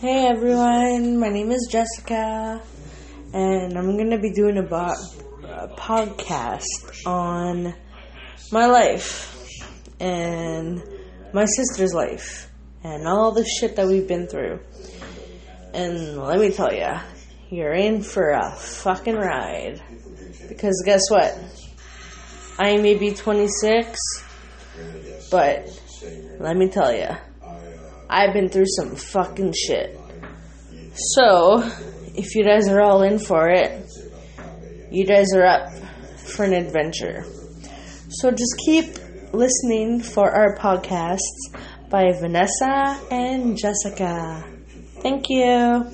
Hey everyone, my name is Jessica, and I'm gonna be doing a, bo- a podcast on my life and my sister's life and all the shit that we've been through. And let me tell you, you're in for a fucking ride. Because guess what? I may be 26, but let me tell ya, I've been through some fucking shit. So, if you guys are all in for it, you guys are up for an adventure. So just keep listening for our podcasts by Vanessa and Jessica. Thank you.